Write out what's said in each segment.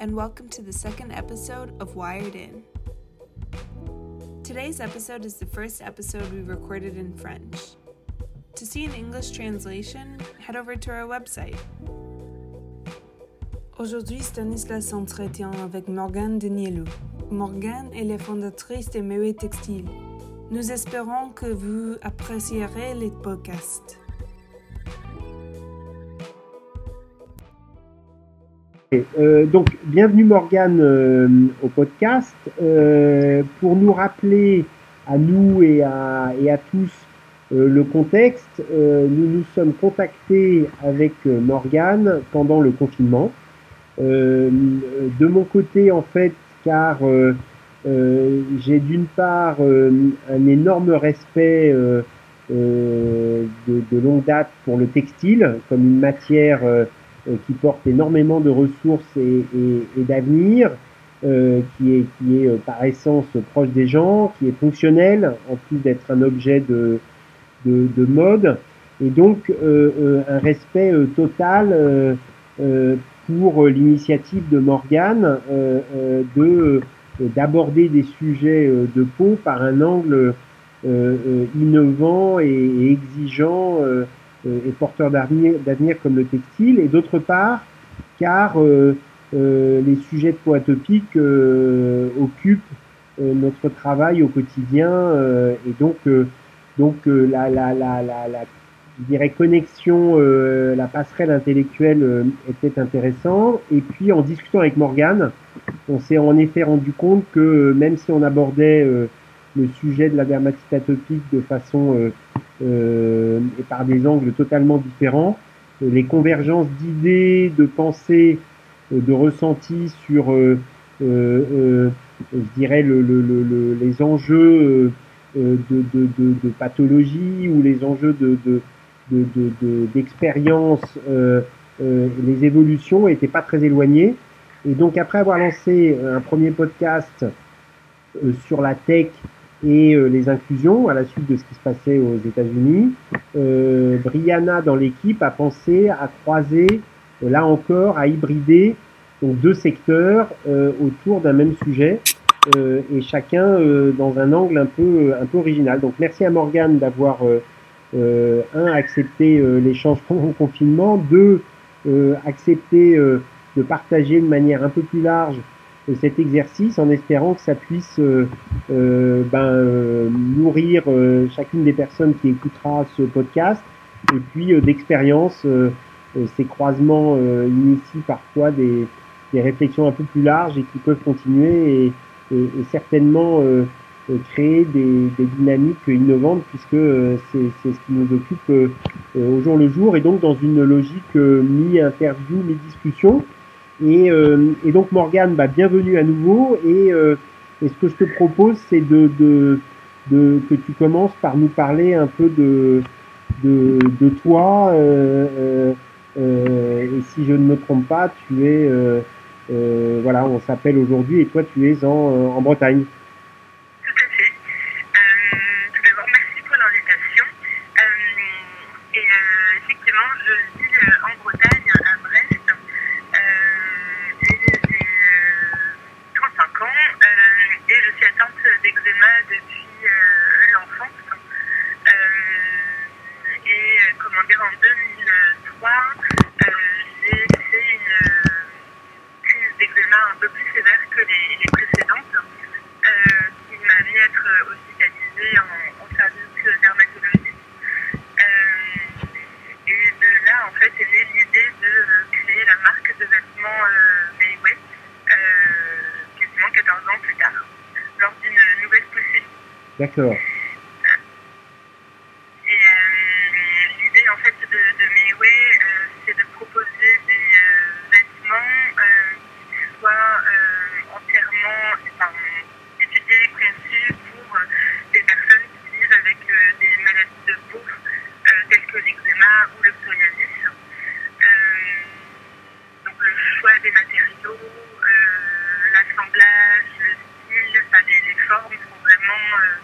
and welcome to the second episode of Wired In. Today's episode is the first episode we recorded in French. To see an English translation, head over to our website. Aujourd'hui, Stanislas s'entretient avec Morgane Denielou. Morgane est la fondatrice de Mewe Textile. Nous espérons que vous apprécierez les podcasts. Euh, donc, bienvenue Morgane euh, au podcast. Euh, pour nous rappeler à nous et à, et à tous euh, le contexte, euh, nous nous sommes contactés avec euh, Morgane pendant le confinement. De mon côté, en fait, car j'ai d'une part un énorme respect de, de longue date pour le textile comme une matière qui porte énormément de ressources et, et, et d'avenir, euh, qui est, qui est euh, par essence proche des gens, qui est fonctionnel, en plus d'être un objet de, de, de mode, et donc euh, euh, un respect euh, total euh, euh, pour l'initiative de Morgane euh, euh, de d'aborder des sujets euh, de peau par un angle euh, euh, innovant et, et exigeant euh, et porteur d'avenir comme le textile, et d'autre part, car euh, euh, les sujets de peau atopique occupent notre travail au quotidien, et donc, donc la, la, la, la, je dirais connexion, euh, la passerelle intellectuelle euh, était intéressante. Et puis en discutant avec Morgane, on s'est en effet rendu compte que même si on abordait le sujet de la dermatite atopique de façon euh, euh, et par des angles totalement différents. Euh, les convergences d'idées, de pensées, de ressentis sur, je dirais, le, le, le, le- les enjeux de, de, de, de pathologie ou les enjeux de, de, de, de, de- d'expérience, les évolutions n'étaient pas très éloignées. Et donc après avoir lancé un premier podcast sur la tech et euh, les inclusions à la suite de ce qui se passait aux États-Unis, euh, Brianna dans l'équipe a pensé à croiser, euh, là encore, à hybrider donc deux secteurs autour d'un même sujet euh, et chacun euh, dans un angle un peu un peu original. Donc merci à Morgane d'avoir euh, un accepté l'échange pendant le confinement, deux accepté de partager de manière un peu plus large cet exercice en espérant que ça puisse euh, euh, ben, euh, nourrir euh, chacune des personnes qui écoutera ce podcast et puis euh, d'expérience euh, euh, ces croisements euh, initient parfois des, des réflexions un peu plus larges et qui peuvent continuer et, certainement euh, euh, créer des, des dynamiques innovantes puisque euh, c'est ce qui nous occupe euh, euh, au jour le jour et donc dans une logique euh, mi-interview, mi-discussion. Et, euh, et donc Morgane, bah, bienvenue à nouveau. Et, euh, et ce que je te propose, c'est de, de, de, que tu commences par nous parler un peu de, de, de toi. Euh, et si je ne me trompe pas, tu es, voilà, on s'appelle aujourd'hui et toi tu es en, en Bretagne. Tout à fait. Euh, tout d'abord, merci pour l'invitation. Euh, et euh, effectivement, je vis euh, en Bretagne, à Brest, euh, et j'ai euh, 35 ans, euh, et je suis atteinte d'eczéma depuis euh, l'enfance. Euh, et euh, comment dire, en 2003, euh, j'ai fait une euh, crise d'eczéma un peu plus sévère que les, les précédentes euh, qui m'a amené à être hospitalisée en, en service dermatologie. Euh, et de là, en fait, est née l'idée de créer la marque de vêtements euh, Mayway, euh, quasiment 14 ans plus tard, lors d'une nouvelle poussée. D'accord. Et euh, l'idée en fait de, de Mayway, euh, c'est de proposer des euh, vêtements euh, qui soient euh, entièrement enfin, étudiés, conçus pour euh, des personnes qui vivent avec euh, des maladies de peau euh, telles que l'eczéma ou le psoriasis. Euh, donc le choix des matériaux, euh, l'assemblage, le style, enfin, les, les formes sont vraiment euh,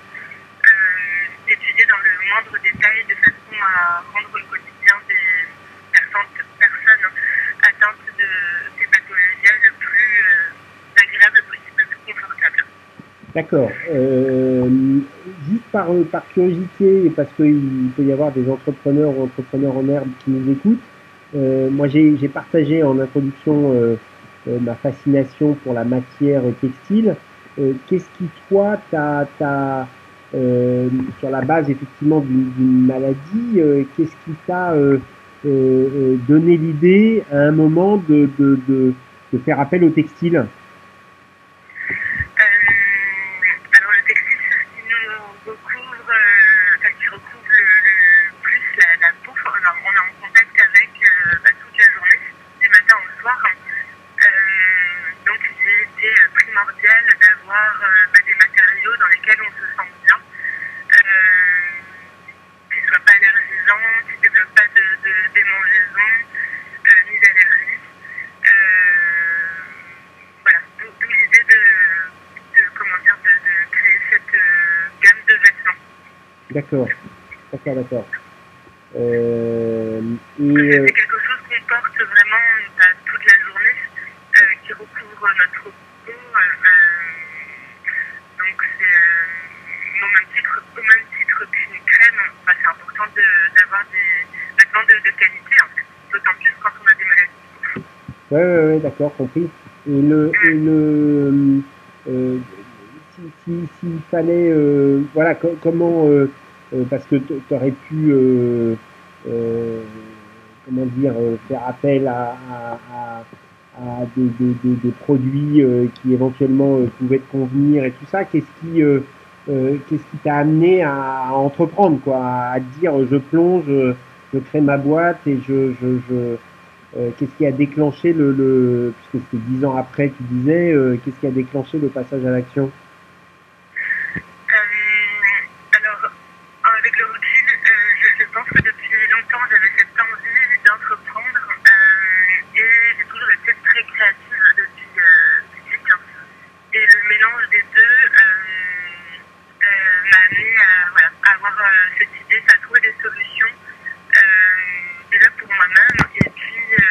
euh, étudiées dans le moindre détail de façon à rendre le quotidien des personnes, personnes atteintes de ces pathologies le plus D'accord. Euh, juste par, par curiosité, parce qu'il peut y avoir des entrepreneurs ou entrepreneurs en herbe qui nous écoutent, euh, moi j'ai partagé en introduction euh, euh, ma fascination pour la matière textile. Euh, qu'est-ce qui, toi, euh, sur la base effectivement d'une maladie, euh, qu'est-ce qui t'a euh, euh, euh, donné l'idée à un moment de faire appel au textile Euh, alors le textile, c'est ce qui nous recouvre, euh, enfin qui recouvre le, le plus la, la peau. Enfin, on, on est en contact avec euh, bah, toute la journée, du matin au soir. Euh, donc il était primordial d'avoir euh, bah, des on se sent bien, euh, qui ne soient pas allergisants, qui ne développent pas de, de démangeaisons, euh, ni d'allergies. Euh, voilà, d'où l'idée de, de, comment dire, de, de créer cette euh, gamme de vêtements. D'accord, d'accord, d'accord. Et Parce que euh, c'est quelque chose qu'on porte vraiment bah, toute la journée, euh, qui recouvre notre peau. euh, euh, donc c'est euh, au même titre, au même titre qu'une crème, bah, c'est important de- d'avoir des vêtements de, de qualité en fait. D'autant plus quand on a des maladies. Ouais, ouais, ouais, d'accord, compris. Et le, et le, euh, si, si, s'il fallait, euh, voilà, co- comment, euh, euh, parce que tu aurais pu, euh, euh, comment dire, faire appel à, à, à, des, des, des, des produits qui éventuellement pouvaient te convenir et tout ça. Qu'est-ce qui, qu'est-ce qui t'a amené à, entreprendre, quoi, à dire, je plonge, je crée ma boîte et je, je, je euh, qu'est-ce qui a déclenché le, puisque c'était dix ans après, tu disais, euh, qu'est-ce qui a déclenché le passage à l'action? Euh, alors, avec le recul, je, pense que depuis longtemps, j'avais cette envie d'entreprendre et j'ai toujours été très créative depuis euh, petite. hein. Et le mélange des deux m'a amené à, avoir cette idée, à trouver des solutions, déjà pour moi-même et puis euh,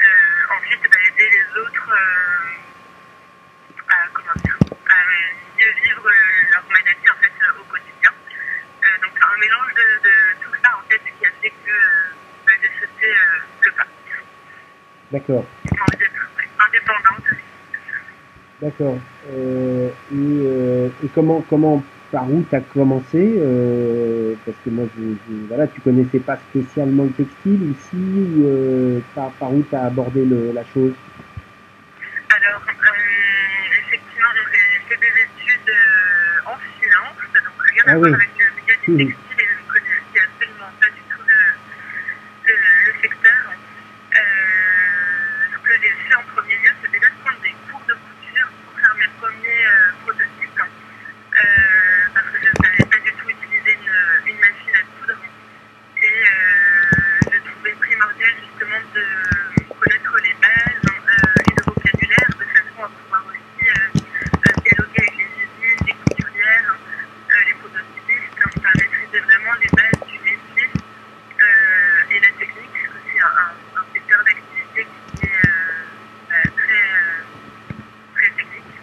euh, ensuite bah, aider les autres. euh, à, comment dire, à mieux vivre euh, leur maladie en fait euh, au quotidien. Donc un mélange de, de tout ça en fait qui a fait que euh, bah, j'ai sauté le pas. D'accord, J'ai indépendante d'accord. Et, et comment, comment, par où t'as commencé euh, Parce que moi, je, je- voilà, tu connaissais pas spécialement le textile ici, ou euh, par, par où t'as abordé le, la chose? Alors euh, effectivement j'ai fait des études en finance, donc rien Ah à oui. voir avec le milieu du textile je ne connaissais absolument pas du tout le, le, le secteur. Euh, ce que j'ai fait en premier lieu, c'est déjà de prendre des cours de couture pour faire mes premiers euh, prototypes. Euh, parce que je ne savais pas du tout utiliser une, une machine à coudre. Et euh, je trouvais primordial justement de connaître les bases euh, et le vocabulaire de façon à pouvoir aussi euh, euh, dialoguer avec les usines, les couturières, euh, les prototypistes, enfin maîtriser vraiment les bases du métier euh, et la technique, parce que c'est un, un- un secteur d'activité qui est euh, bah, très, euh, très technique.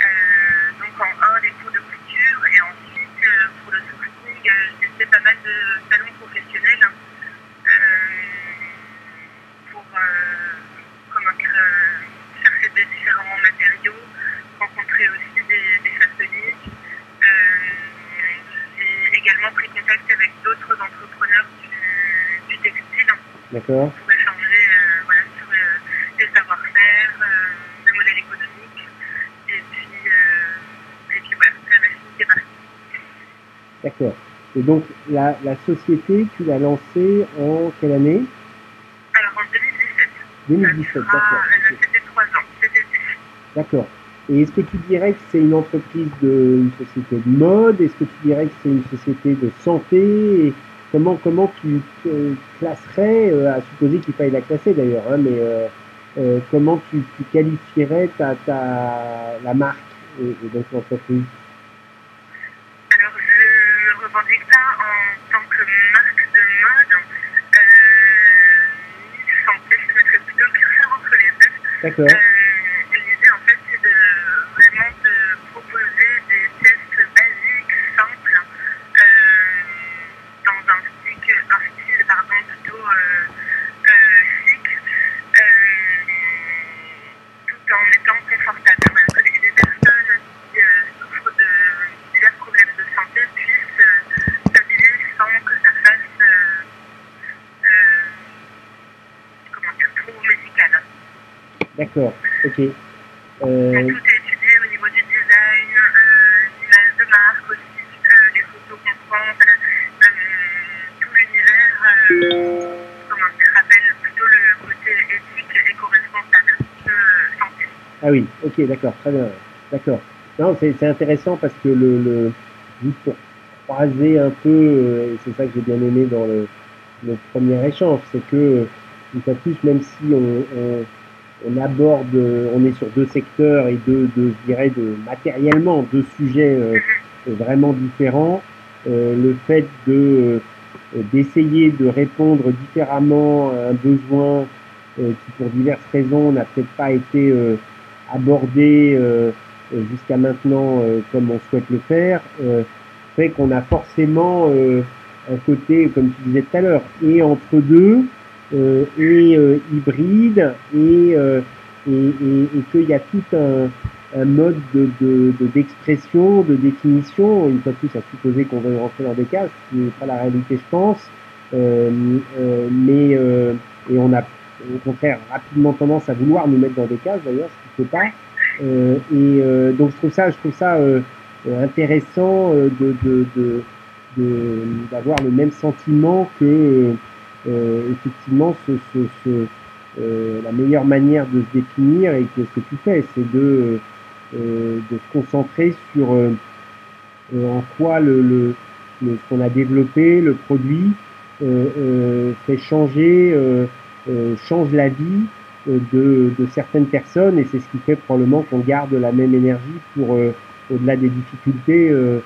Euh, donc en un, les cours de couture et ensuite euh, pour le sourcing, euh, j'ai fait pas mal de salons professionnels euh, pour euh, comment dire, euh, chercher des différents matériaux, rencontrer aussi des, des façonniers. Euh, j'ai également pris contact avec d'autres entrepreneurs du, du textile D'accord, pour échanger euh, voilà, sur euh, les savoir-faire, euh, le modèle économique. Et puis, euh, et puis voilà, la machine qui est partie. d'accord. Et donc, la, société, tu l'as lancée en quelle année? Alors en 2017, 2017, ça d'accord. euh, c'était trois ans, été. D'accord. Et est-ce que tu dirais que c'est une entreprise de une société de mode? Est-ce que tu dirais que c'est une société de santé? Et comment comment tu te classerais euh, à supposer qu'il faille la classer d'ailleurs, hein, mais euh, euh, comment tu, tu qualifierais ta, ta la marque et, et donc l'entreprise? D'accord, D'accord, ok. Euh... Tout est étudié au niveau du design, euh, l'image de marque aussi, euh, les photos qu'on prend, voilà, tout l'univers, comment dire, rappelle plutôt le côté éthique et éco-responsable de santé. Ah oui, ok, d'accord, très bien, d'accord. Non, c'est intéressant parce que le, le juste pour croiser un peu, et c'est ça que j'ai bien aimé dans le, le premier échange, c'est que une fois plus, même si on, on, on, aborde, on est sur deux secteurs et deux, deux je dirais, de, matériellement deux sujets euh, vraiment différents, euh, le fait de euh, d'essayer de répondre différemment à un besoin qui, pour diverses raisons, n'a peut-être pas été abordé jusqu'à maintenant comme on souhaite le faire, fait qu'on a forcément un côté, comme tu disais tout à l'heure, et entre deux, euh, et euh, hybride, et, euh, et, et, qu'il y a tout un, mode d'expression, de, de, définition, une fois de plus à supposer qu'on veut rentrer dans des cases, ce qui n'est pas la réalité, je pense, mais et on a au contraire rapidement tendance à vouloir nous mettre dans des cases d'ailleurs, ce qu'il ne faut pas. Et donc je trouve ça, je trouve ça intéressant de, d'avoir le même sentiment que effectivement ce, ce euh, la meilleure manière de se définir et que ce que tu fais, c'est de, euh, se concentrer sur en quoi le, ce qu'on a développé, le produit, fait changer, change la vie de, certaines personnes et c'est ce qui fait probablement qu'on garde la même énergie pour au-delà des difficultés euh,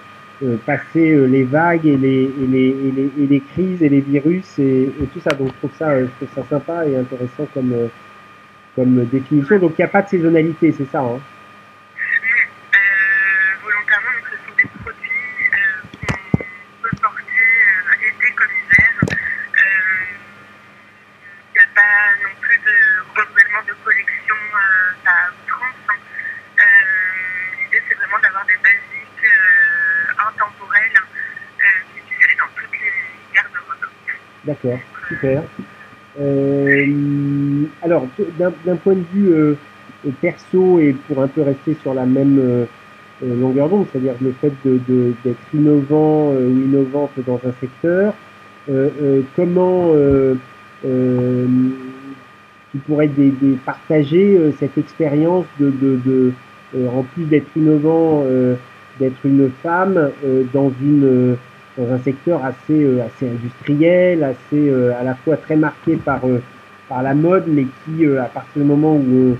passer euh, les vagues et les, et, les, et, les, et les crises et les virus et, et, tout ça. Donc je trouve ça, je trouve ça sympa et intéressant comme, comme définition. Donc il n'y a pas de saisonnalité, c'est ça hein euh, volontairement, donc ce sont des produits euh, qu'on peut porter euh, été comme hiver. Il n'y a pas non plus de renouvellement de collection à outrance. Hein. L'idée c'est vraiment d'avoir des basiques intemporelles euh, qui puissent aller dans toutes les garde-robes. Super. Euh, alors, d'un point de vue euh, perso et pour un peu rester sur la même euh, longueur d'onde, c'est-à-dire le fait d'être innovant ou innovante dans un secteur, comment tu pourrais partager cette expérience de, de, en plus d'être innovant d'être une femme dans une dans un secteur assez euh, assez industriel, assez euh, à la fois très marqué par par la mode, mais qui à partir du moment où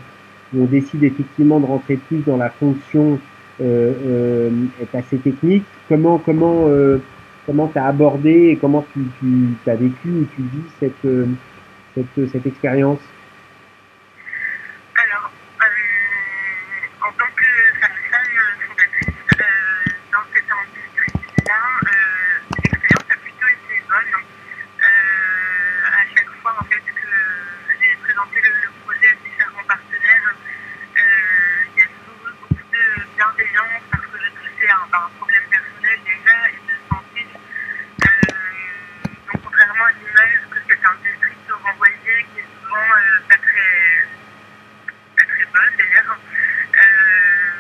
on, décide effectivement de rentrer plus dans la fonction est assez technique. Comment comment comment tu as abordé et comment tu, tu as vécu ou tu vis cette cette, cette expérience Alors, euh, en tant que femme fondatrice euh, dans cette industrie-là, euh, l'expérience a plutôt été bonne. Euh, à chaque fois en fait que j'ai présenté le, le, projet à différents partenaires, il y a toujours eu beaucoup de bienveillance parce que je touchais à un, un problème personnel déjà et de santé. donc contrairement à l'image que cette industrie se renvoyait, qui est souvent pas très pas très bonne d'ailleurs. Euh,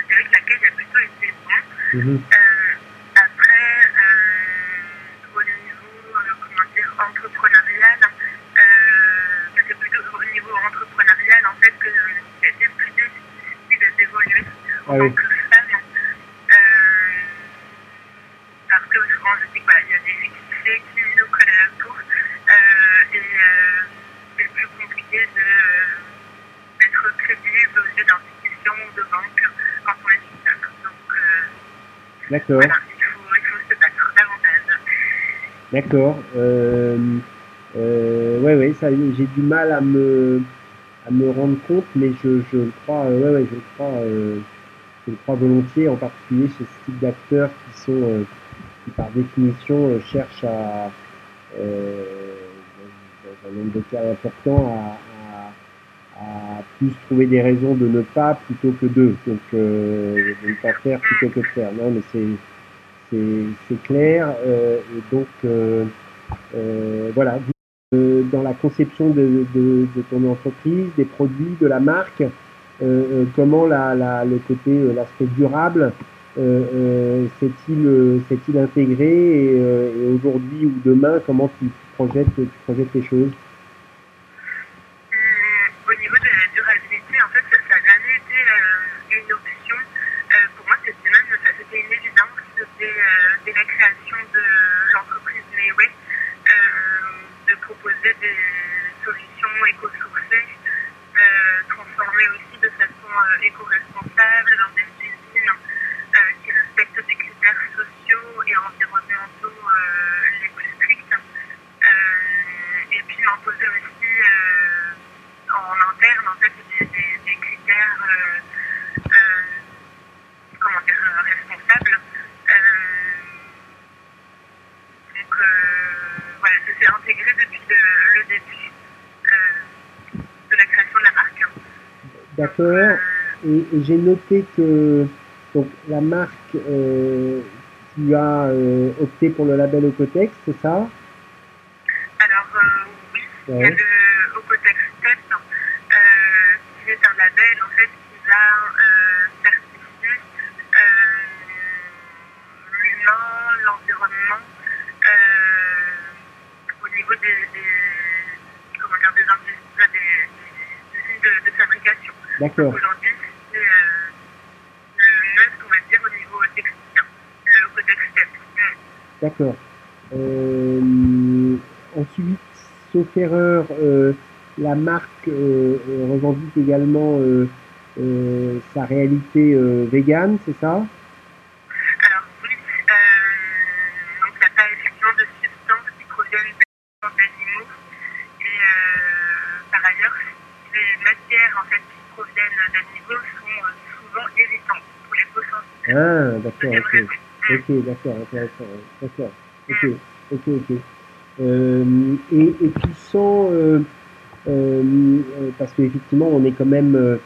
je dirais que l'accueil a plutôt été bon. Mmh. Euh, après, euh, au niveau, comment dire, entrepreneurial, c'est plutôt au niveau entrepreneurial en fait que c'était plus difficile d'évoluer ah oui. que femme. parce que souvent je dis qu'il y a des clichés qui nous collent à la peau et c'est plus compliqué de d'être crédible aux yeux d'institutions ou de banques quand on est toute seule. Donc, euh, D'accord. voilà, il faut, il faut se battre davantage. D'accord. Euh, euh, ouais, ouais, ça, j'ai du mal à me, à me rendre compte, mais je, je le crois, euh, ouais, ouais, je le crois, euh, je le crois volontiers, en particulier chez ce type d'acteurs qui sont, euh, qui par définition euh, cherchent à, euh, dans un nombre de cas important, à plus trouver des raisons de ne pas plutôt que de. Donc, euh, ne pas faire plutôt que de faire. Non, mais c'est, c'est, clair. Euh, donc, euh, voilà. dans la conception de, de, de, ton entreprise, des produits, de la marque, comment la, la, le côté, l'aspect durable s'est-il s'est-il intégré et, et aujourd'hui ou demain, comment tu projettes, tu projettes les choses? des solutions éco-sourcées, euh, transformées aussi de façon euh, éco-responsable dans des usines euh, qui respectent des critères sociaux et environnementaux les plus stricts. et puis m'imposer aussi en interne en fait, des, des critères comment dire, responsables. donc, D'accord. Et, j'ai noté que donc, la marque, euh, tu as euh, opté pour le label Ocotex, c'est ça? Alors, euh, oui, il y a le Ocotex Step, qui est un label en fait qui va certifier l'humain, l'environnement niveau des, des, comment dire, des, des, usines de, de fabrication. D'accord. Aujourd'hui, c'est euh, le neuf, on va dire, au niveau textile, le codex step. D'accord. Euh, ensuite, sauf erreur, euh, la marque revendique également sa réalité végane, c'est ça Alors oui, donc il n'y a pas effectivement de substances qui proviennent d'animaux et par ailleurs, les matières en fait proviennent d'animaux sont souvent irritantes pour les peaux sensibles. Ah, d'accord, ok. Ok, d'accord, intéressant. D'accord, ok, ok, ok. Euh, et, et, tu sens, euh, euh, parce qu'effectivement, on est quand même euh,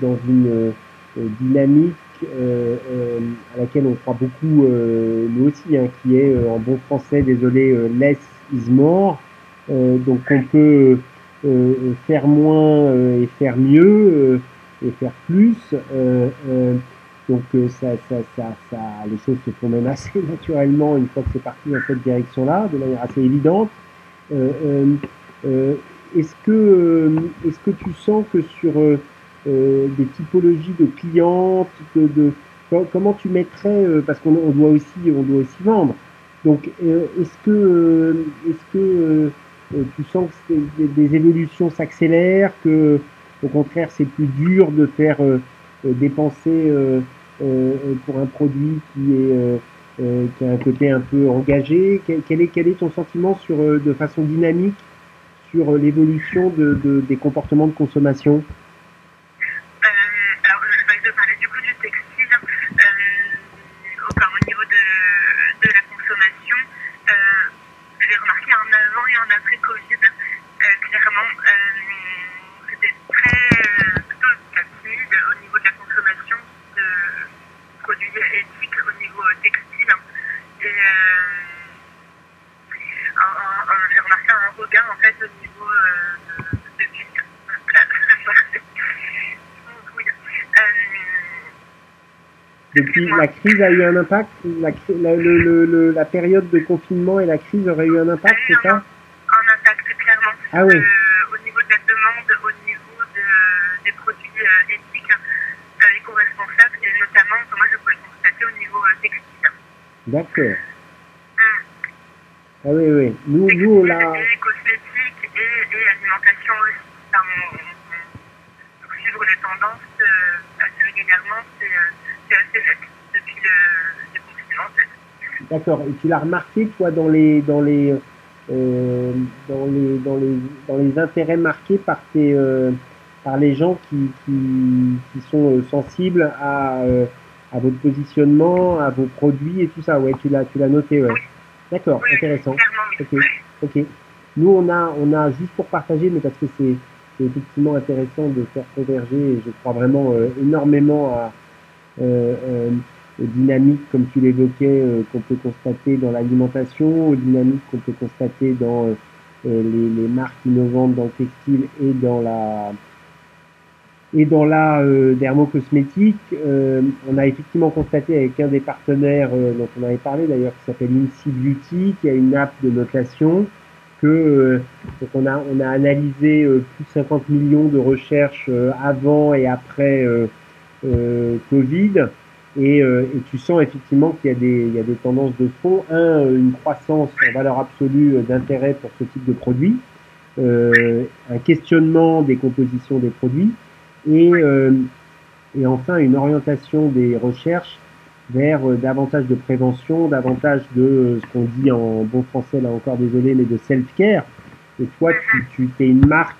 dans une dynamique à laquelle on croit beaucoup, nous aussi, hein, qui est en bon français, désolé, less is more. donc on peut euh, faire moins euh, et faire mieux euh, et faire plus. Donc ça, ça, ça, ça, les choses se font même assez naturellement une fois que c'est parti dans cette direction-là, de manière assez évidente. est-ce que, est-ce que tu sens que sur des typologies de clientes, de, de comment tu mettrais, parce qu'on on doit aussi, on doit aussi vendre. Donc, est-ce que, est-ce que euh, tu sens que des, évolutions s'accélèrent, que au contraire c'est plus dur de faire euh, euh, dépenser pour un produit qui est qui a un côté un peu engagé. Quel, est, quel est ton sentiment sur, de façon dynamique sur l'évolution de, de, des comportements de consommation? Depuis, la crise a eu un impact la, la, le, le, la, période de confinement et la crise aurait eu un impact, c'est ça? Un impact, clairement. Ah oui. Euh, au niveau de la demande, au niveau de, des produits euh, éthiques, euh, éco-responsables, et notamment, moi je peux le constater au niveau euh, textile. D'accord. Mm. Ah oui, oui. Nous, textile, nous, là... Et cosmétiques et, et alimentation aussi. Enfin, pour suivre les tendances assez régulièrement, c'est assez net depuis le, le confinement. En fait. D'accord. Et tu l'as remarqué, toi, dans les, dans les, euh, dans les, dans les, dans les intérêts marqués par tes, euh, par les gens qui, qui, qui sont euh, sensibles à, euh, à votre positionnement, à vos produits et tout ça. Ouais, tu l'as, tu l'as noté, ouais. Oui. D'accord, Oui, intéressant. Ok, ok. Nous, on a, on a juste pour partager, mais parce que c'est, c'est effectivement intéressant de faire converger, et je crois vraiment énormément à, dynamiques, comme tu l'évoquais, euh, qu'on peut constater dans l'alimentation, aux dynamiques qu'on peut constater dans les, les, marques innovantes dans le textile et dans la et dans la euh, dermocosmétique, euh, on a effectivement constaté avec un des partenaires euh, dont on avait parlé d'ailleurs, qui s'appelle Incy Beauty, qui a une app de notation, que donc on a on a analysé plus de 50 millions de recherches avant et après Covid, et, et, tu sens effectivement qu'il y a des il y a des tendances de fond. Un, une croissance en valeur absolue d'intérêt pour ce type de produit, un questionnement des compositions des produits et, euh, et enfin une orientation des recherches vers euh, davantage de prévention, davantage de euh, ce qu'on dit en bon français, là encore désolé, mais de self-care. Et toi, tu, tu es une marque,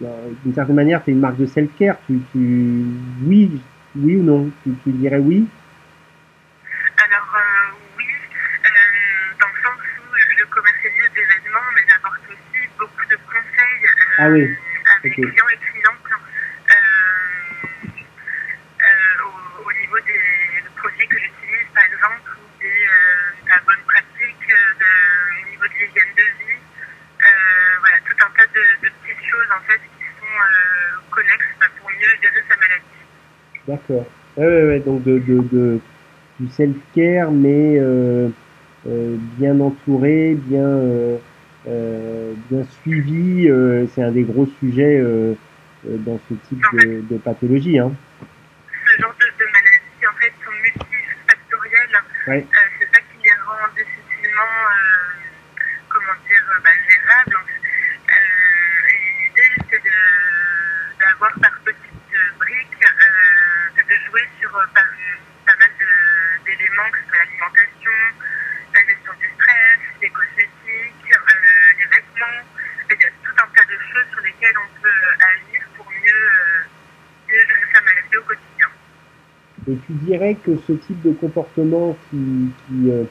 d'une certaine manière, tu es une marque de self-care. Tu, tu, oui, oui ou non? Tu, tu dirais oui? Alors, euh, oui, euh, dans le sens où je commercialise des vêtements, mais j'apporte aussi beaucoup de conseils euh, ah oui. avec okay. clients et clientes euh, au, au, niveau des produits que j'utilise, par exemple, ou des, de la bonne pratique, de, au niveau de l'hygiène de vie. voilà, tout un tas de, de, petites choses en fait qui sont connexes bah, pour mieux gérer sa maladie. D'accord. Ouais, ouais, ouais, donc de, de, de du self-care, mais euh, euh, bien entouré, bien, euh, bien suivi. c'est un des gros sujets dans ce type de, de pathologie. Hein. Ce genre de, de maladies, en fait, sont multifactorielles. Ouais. c'est ça qui les rend difficilement, comment dire, bah, gérables. et l'idée, c'est d'avoir par petites briques, c'est de sur par, pas mal d'éléments, que ce soit l'alimentation, la gestion du stress, les cosmétiques, euh, les vêtements. Il y tout un tas de choses sur lesquelles on peut agir pour mieux, mieux gérer sa maladie au quotidien. Et tu dirais que ce type de comportement qui, qui, euh,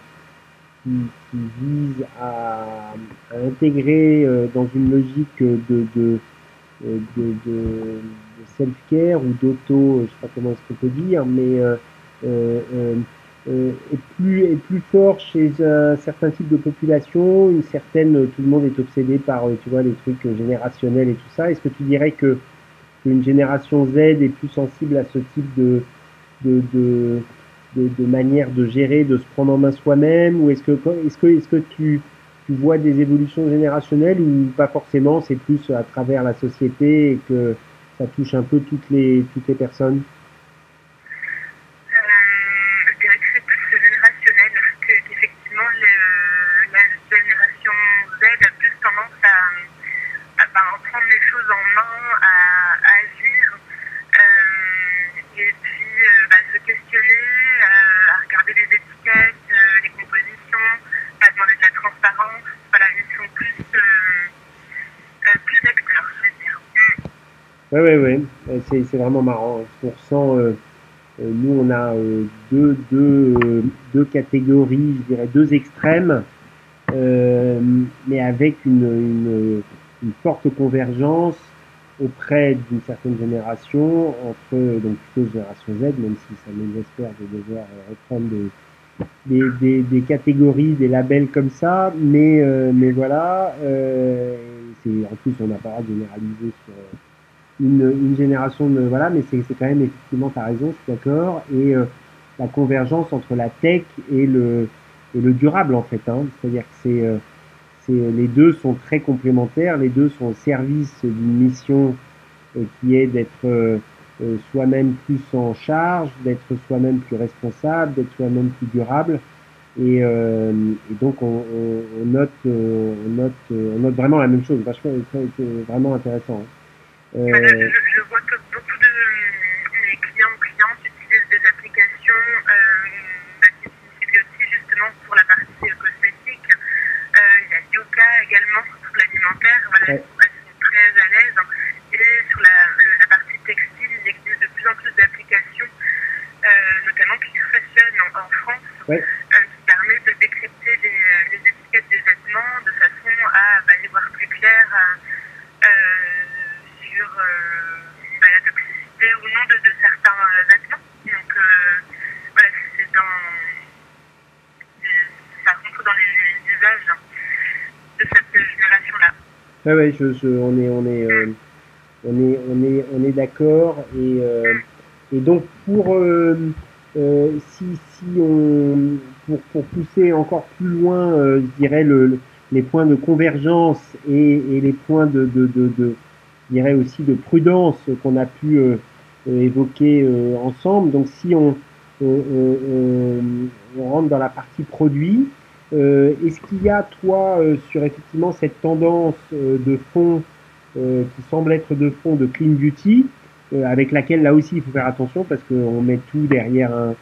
vise à, intégrer euh, dans une logique de, de self-care ou d'auto, je sais pas comment est-ce qu'on peut dire, mais euh, euh, euh, est plus est plus fort chez un certain type de population, une certaine, tout le monde est obsédé par, tu vois, les trucs générationnels et tout ça. Est-ce que tu dirais que qu'une génération Z est plus sensible à ce type de de, de, de, de manière de gérer, de se prendre en main soi-même, ou est-ce que est-ce que est-ce que tu tu vois des évolutions générationnelles ou pas forcément, c'est plus à travers la société et que ça touche un peu toutes les toutes les personnes euh, Je dirais que c'est plus générationnel, qu'effectivement le, la génération Z a plus tendance à, à, à, prendre les choses en main, à, à agir, euh, et puis euh, bah, se questionner, à regarder les étiquettes, les compositions, à demander de la transparence. Voilà, ils sont plus, plus acteurs, je veux dire. Oui, oui, oui. C'est, c'est vraiment marrant. On ressent, euh, nous, on a euh, deux, deux, euh, deux catégories, je dirais deux extrêmes, euh, mais avec une, une, une, forte convergence auprès d'une certaine génération, entre donc plutôt génération Z, même si ça nous espère de devoir reprendre des, des, des, des, catégories, des labels comme ça, mais, mais voilà, c'est, en plus, on n'a pas à généraliser sur une, une, génération de voilà mais c'est quand même effectivement tu as raison je suis d'accord et euh, la convergence entre la tech et le et le durable en fait hein. c'est-à-dire que c'est euh, les deux sont très complémentaires les deux sont au service d'une mission euh, qui est d'être soi-même plus en charge d'être soi-même plus responsable d'être soi-même plus durable et, et donc on, on, note on note on note vraiment la même chose vachement vraiment intéressant hein. Euh... Je, je, vois que beaucoup de mes clients ou clientes utilisent des applications euh, bah, qui justement pour la partie cosmétique. Euh, il y a Yoga également pour l'alimentaire. Voilà, ouais. elles sont très à l'aise. Et sur la, le, la partie textile, il existe de plus en plus d'applications, euh, notamment qui fashion en, en France, ouais. qui permet de décrypter les, les, étiquettes des vêtements de façon à bah, y voir plus clair sur euh, bah, la toxicité ou non de, de certains euh, vêtements. Donc euh, voilà, c'est dans ça rentre dans les, les usages de cette génération-là. Ouais, ouais, je, je, on est, on est, euh, on est, on est, on est d'accord. Et, euh, et donc pour, euh, euh, si, si on, pour, pour pousser encore plus loin, euh, je dirais le, le- les points de convergence et, et les points de, de, de, de, je dirais aussi de prudence qu'on a pu évoquer ensemble. Donc si on, on, on, on- rentre dans la partie produit, Est-ce qu'il y a, toi, euh, sur effectivement cette tendance euh, de fond euh, qui semble être de fond de clean beauty, euh, avec laquelle là aussi il faut faire attention parce qu'on met tout derrière un,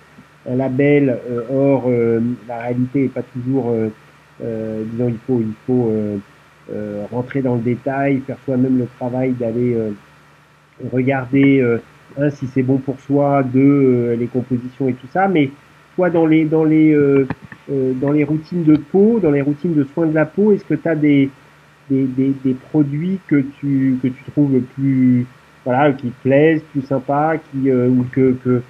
label, euh, or euh, la réalité n'est pas toujours, euh, euh, disons, il faut, euh, euh, rentrer dans le détail, faire soi-même le travail d'aller euh, regarder, euh, un, si c'est bon pour soi, deux, euh, les compositions et tout ça, mais toi, dans les, dans les, euh, euh, dans les routines de peau, dans les routines de soins de la peau, est-ce que tu as des, des, des, des produits que tu, que tu trouves plus, voilà, qui te plaisent, plus sympas, qui, euh, ou que, que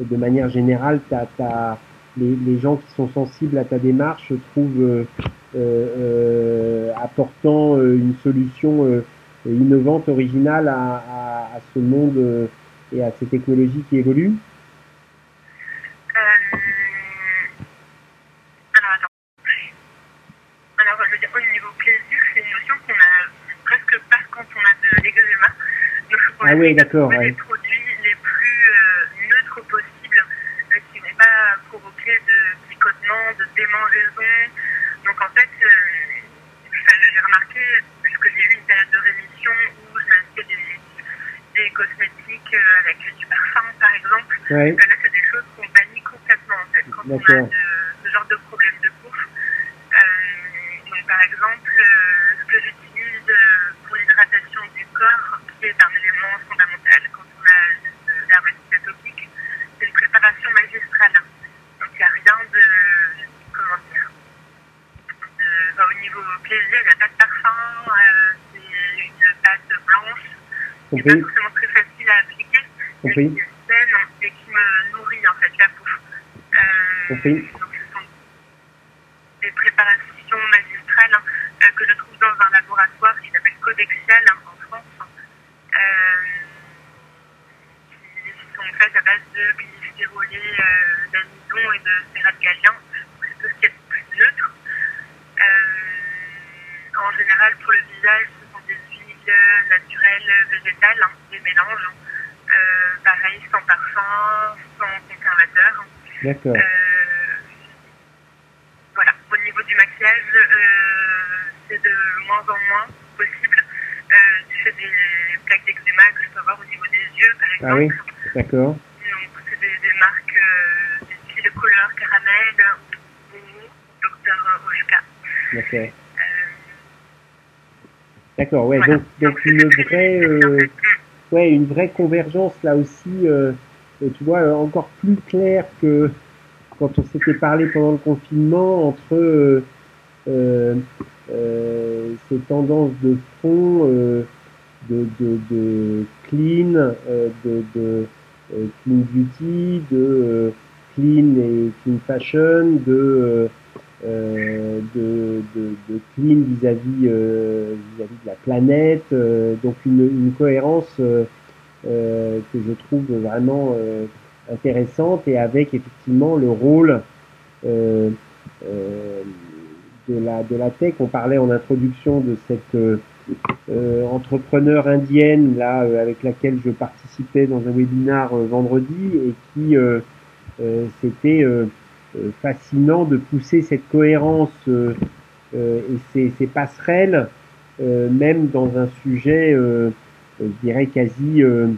de manière générale, t'as, t'as, les, les gens qui sont sensibles à ta démarche trouvent euh, euh, euh, apportant euh, une solution euh, innovante, originale à, à, à ce monde euh, et à ces technologies qui évoluent Euh, alors, attends. Alors, je veux dire, au niveau plaisir, c'est une notion qu'on a presque pas quand on a de l'eczéma. Donc, on Ah oui, d'accord, ouais. des produits les plus euh, neutres possibles, euh, qui n'aient pas provoqué de picotement, de démangeaison. Donc, en fait, euh, j'ai remarqué, puisque j'ai eu une période de rémission où je m'achetais des, des cosmétiques euh, avec du parfum, par exemple, Ouais, Là, c'est des choses qu'on bannit complètement, en fait, quand on a de, ce genre de problème de. Euh, donc, par exemple, euh, ce que j'utilise euh, pour du corps, qui est un élément fondamental quand on a de l'hermétique atopique, c'est une préparation magistrale. Donc, il n'y a rien de, comment dire, de- enfin, au niveau plaisir, il n'y a pas de parfum, euh, c'est une pâte blanche, compris, pas forcément très facile à appliquer compris, qui est saine et qui me nourrit en fait la peau. Euh, Compris. donc ce sont des préparations magistrales hein, euh, que je trouve dans un laboratoire qui s'appelle Codexial hein, en France, euh, qui sont faites à base de glycérolé euh, d'amidon et de cérate gallien, donc c'est tout ce qui est plus neutre. Euh, en général, pour le visage, ce sont des huiles naturelles, végétales, hein, des mélanges. hein. Euh, pareil, sans parfum, sans conservateur. d'accord, Euh, voilà. Au niveau du maquillage, euh, c'est de moins en moins possible du fait des plaques d'eczéma que je peux avoir au niveau des yeux, par Ah oui. exemple. d'accord, Donc, c'est des, des marques, des styles couleur caramel ou Dr. Oshka. d'accord, Euh, d'accord, ouais, voilà. donc, donc une vraie, euh, ouais, une vraie convergence là aussi, euh, tu vois, euh, encore plus clair que quand on s'était parlé pendant le confinement entre euh, euh, euh, ces tendances de fond euh, de, de, de clean, euh, de, de clean beauty, de clean et clean fashion, de de, de, de clean vis-à-vis euh, vis-à-vis de la planète, euh, donc une, une cohérence euh, euh, que je trouve vraiment euh, intéressante et avec effectivement le rôle euh, euh, de la de la tech. On parlait en introduction de cette euh, euh, entrepreneur indienne là euh, avec laquelle je participais dans un webinar euh, vendredi et qui euh, euh, c'était euh, euh, fascinant de pousser cette cohérence euh, euh, et ces, ces passerelles euh, même dans un sujet euh, euh, je dirais quasi euh,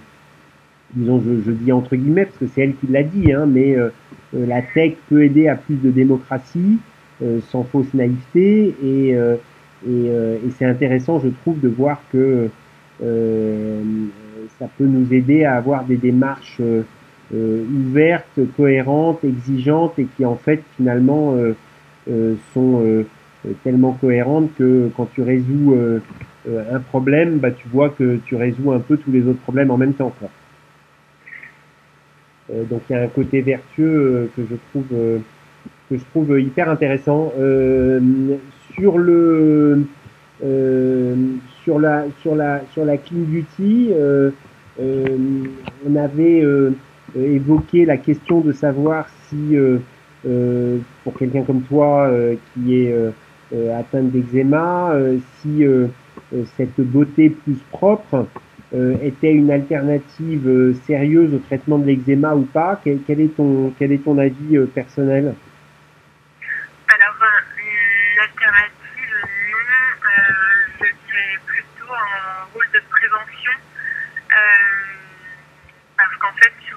disons je, je dis entre guillemets parce que c'est elle qui l'a dit hein, mais euh, euh, la tech peut aider à plus de démocratie euh, sans fausse naïveté et euh, et, euh, et c'est intéressant, je trouve, de voir que euh, ça peut nous aider à avoir des démarches euh, euh, ouvertes, cohérentes, exigeantes et qui en fait finalement euh, euh, sont euh, tellement cohérentes que quand tu résous euh, euh, un problème, bah, tu vois que tu résous un peu tous les autres problèmes en même temps. Euh, donc il y a un côté vertueux euh, que je trouve euh, que je trouve hyper intéressant. Euh, sur le euh, sur la sur la sur la clean beauty, on avait évoqué la question de savoir si pour quelqu'un comme toi qui est atteinte d'eczéma, si cette beauté plus propre était une alternative sérieuse au traitement de l'eczéma ou pas. Quel, est ton quel est ton avis personnel? D'accord. Euh,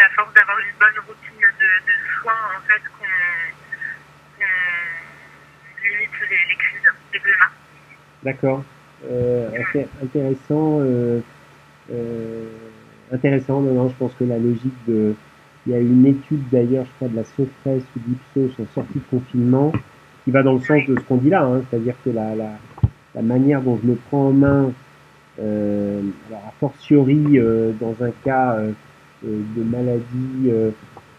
à force d'avoir une bonne routine de, soins en fait qu'on qu limite les, les crises d'eczéma. D'accord. Euh, intéressant. Euh, euh, intéressant. Non, non, je pense que la logique de il y a une étude d'ailleurs, je crois, de la Sofres ou d'Ipsos en sortie de confinement qui va dans le sens de ce qu'on dit là, hein, c'est-à-dire que la, la, manière dont je me prends en main, alors a fortiori dans un cas de maladie, euh,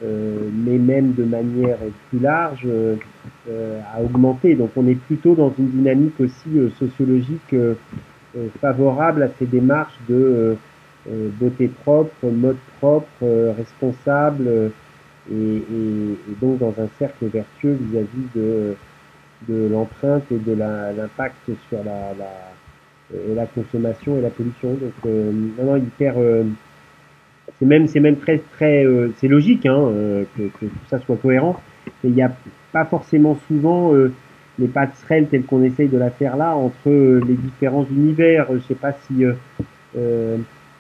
euh, mais même de manière plus large, a augmenté. Donc on est plutôt dans une dynamique aussi sociologique favorable à ces démarches de euh, beauté propre, mode propre, euh, responsable, euh, et, donc dans un cercle vertueux vis-à-vis de, l'empreinte et de l'impact sur la, consommation et la pollution. Donc hyper c'est même c'est même très très c'est logique hein, que, que, tout ça soit cohérent mais il n'y a pas forcément souvent les passerelles telles qu'on essaye de la faire là entre les différents univers je sais pas si euh,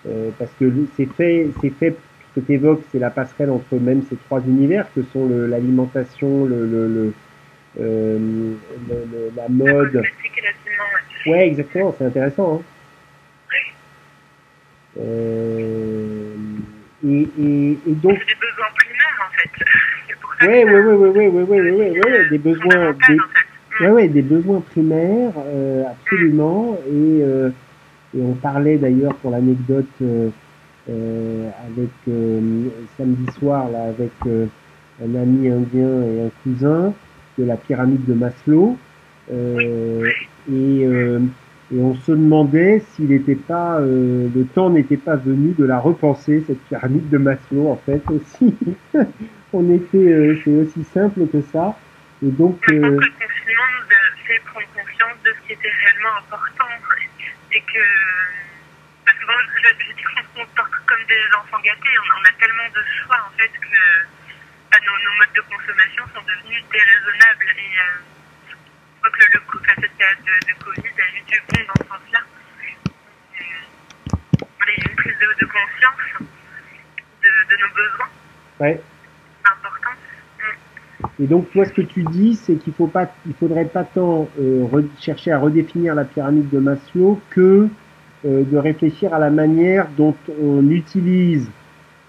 euh, parce que c'est fait, c'est fait, ce que tu évoques, c'est la passerelle entre même ces trois univers que sont l'alimentation, le, le, le, euh, le, la mode. Ouais, exactement, c'est intéressant. Hein. Euh, et, et, et donc. des besoins primaires en fait. Oui, oui, oui, oui, oui, oui, oui, oui, des besoins, des, ouais, ouais, des besoins primaires, euh, absolument, et euh, et on parlait d'ailleurs pour l'anecdote euh, euh, avec euh, samedi soir là avec un ami indien et un cousin de la pyramide de Maslow. et et on se demandait s'il n'était pas le temps n'était pas venu de la repenser cette pyramide de Maslow en fait aussi on était c'est aussi simple que ça et donc je pense que le confinement nous a fait prendre conscience de ce qui était réellement important et que parce que bon, je, je dis qu'on se comporte comme des enfants gâtés. On, on, a tellement de choix en fait que bah, nos, nos, modes de consommation sont devenus déraisonnables. Et euh, crois que le, le, cette période de, de, Covid a eu du bon dans ce sens-là. Il y a une prise de, de conscience de, de, nos besoins. Ouais. Importante. Et donc, toi, ce que tu dis, c'est qu'il faut pas, il faudrait pas tant euh, chercher à redéfinir la pyramide de Maslow que euh, de réfléchir à la manière dont on utilise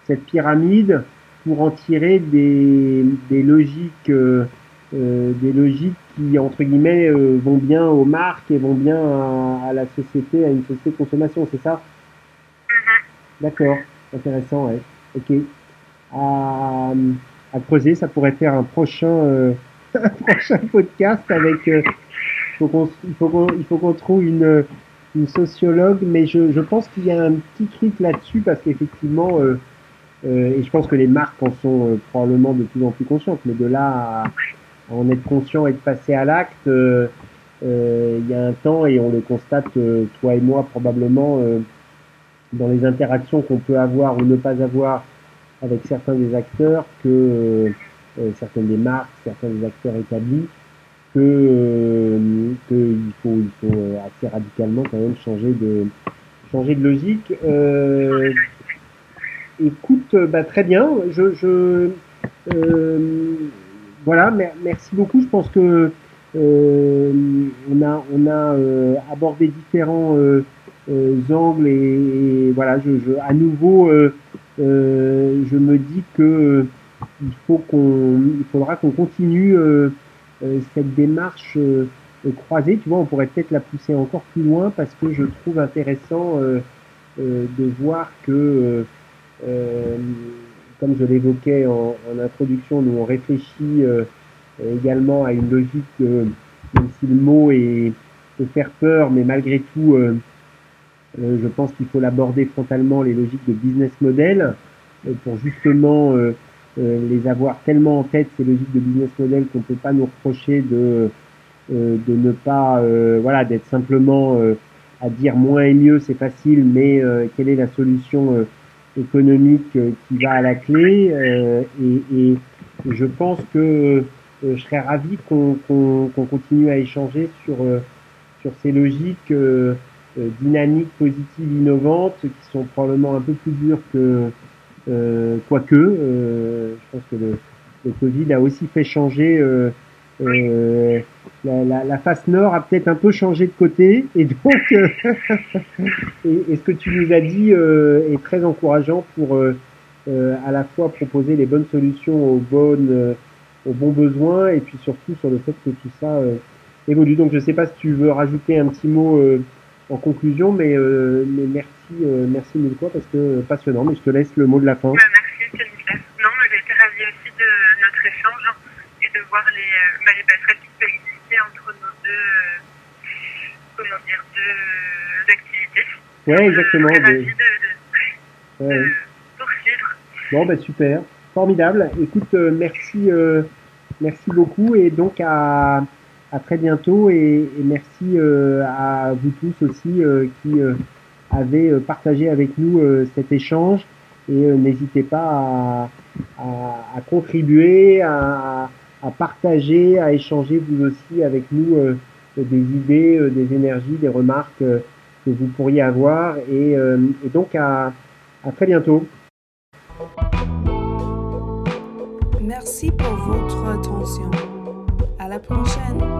cette pyramide pour en tirer des, des logiques, euh, euh des logiques qui entre guillemets euh, vont bien aux marques et vont bien à, à, la société, à une société de consommation, c'est ça? Mm-hmm. D'accord, intéressant, ouais. Ok. À, à creuser. Ça pourrait faire un prochain, euh, un prochain podcast avec. Euh, faut qu'on, il faut qu'on, il faut qu'on trouve une, une sociologue, mais je, je pense qu'il y a un petit truc là-dessus parce qu'effectivement, euh, et je pense que les marques en sont euh, probablement de plus en plus conscientes, mais de là à en être conscient et de passer à l'acte, euh, euh, il y a un temps et on le constate, toi et moi probablement, dans les interactions qu'on peut avoir ou ne pas avoir avec certains des acteurs que euh, euh, certaines des marques, certains des acteurs établis, que euh, qu'il faut il faut euh, assez radicalement quand même changer de changer de logique. Euh, écoute, bah, très bien. Je voilà, merci beaucoup. Je pense que on a on a abordé différents angles et, voilà, à nouveau, je me dis que il faut qu'on, il faudra qu'on continue cette démarche croisée. Tu vois, on pourrait peut-être la pousser encore plus loin parce que je trouve intéressant de voir que comme je l'évoquais en, en, introduction, nous on réfléchit euh, également à une logique, euh, même si le mot est, peut faire peur, mais malgré tout, euh, je pense qu'il faut l'aborder frontalement, les logiques de business model, pour justement les avoir tellement en tête, ces logiques de business model, qu'on ne peut pas nous reprocher de, de ne pas, voilà, d'être simplement à dire moins et mieux, c'est facile, mais quelle est la solution économique euh, qui va à la clé euh, et, je pense que euh, je serais ravi qu'on continue à échanger sur, sur ces logiques dynamiques, positives, innovantes, qui sont probablement un peu plus dures que quoique. je pense que le, le, Covid a aussi fait changer euh, la, la, face nord a peut-être un peu changé de côté et donc euh, et, ce que tu nous as dit euh, est très encourageant pour euh, à la fois proposer les bonnes solutions aux bonnes aux bons besoins et puis surtout sur le fait que tout ça évolue. Donc je ne sais pas si tu veux rajouter un petit mot en conclusion, mais, mais merci merci mille fois parce que passionnant. Mais je te laisse le mot de la fin. Bah, merci Non, mais j'ai été ravie aussi de notre échange et de voir les bah, les passerelles qui peuvent exister entre nos deux, euh, comment dire, deux activités. Ouais, exactement. Je de, de, de, poursuivre. Bon, ben super, formidable. Écoute, euh, merci, euh, merci beaucoup et donc à, à très bientôt et, et merci euh, à vous tous aussi euh, qui avez partagé avec nous cet échange et n'hésitez pas à, à, à contribuer, à, à partager, à échanger vous aussi avec nous euh, des idées, euh, des énergies, des remarques euh, que vous pourriez avoir. Et, donc à, à très bientôt. Merci pour votre attention. À la prochaine.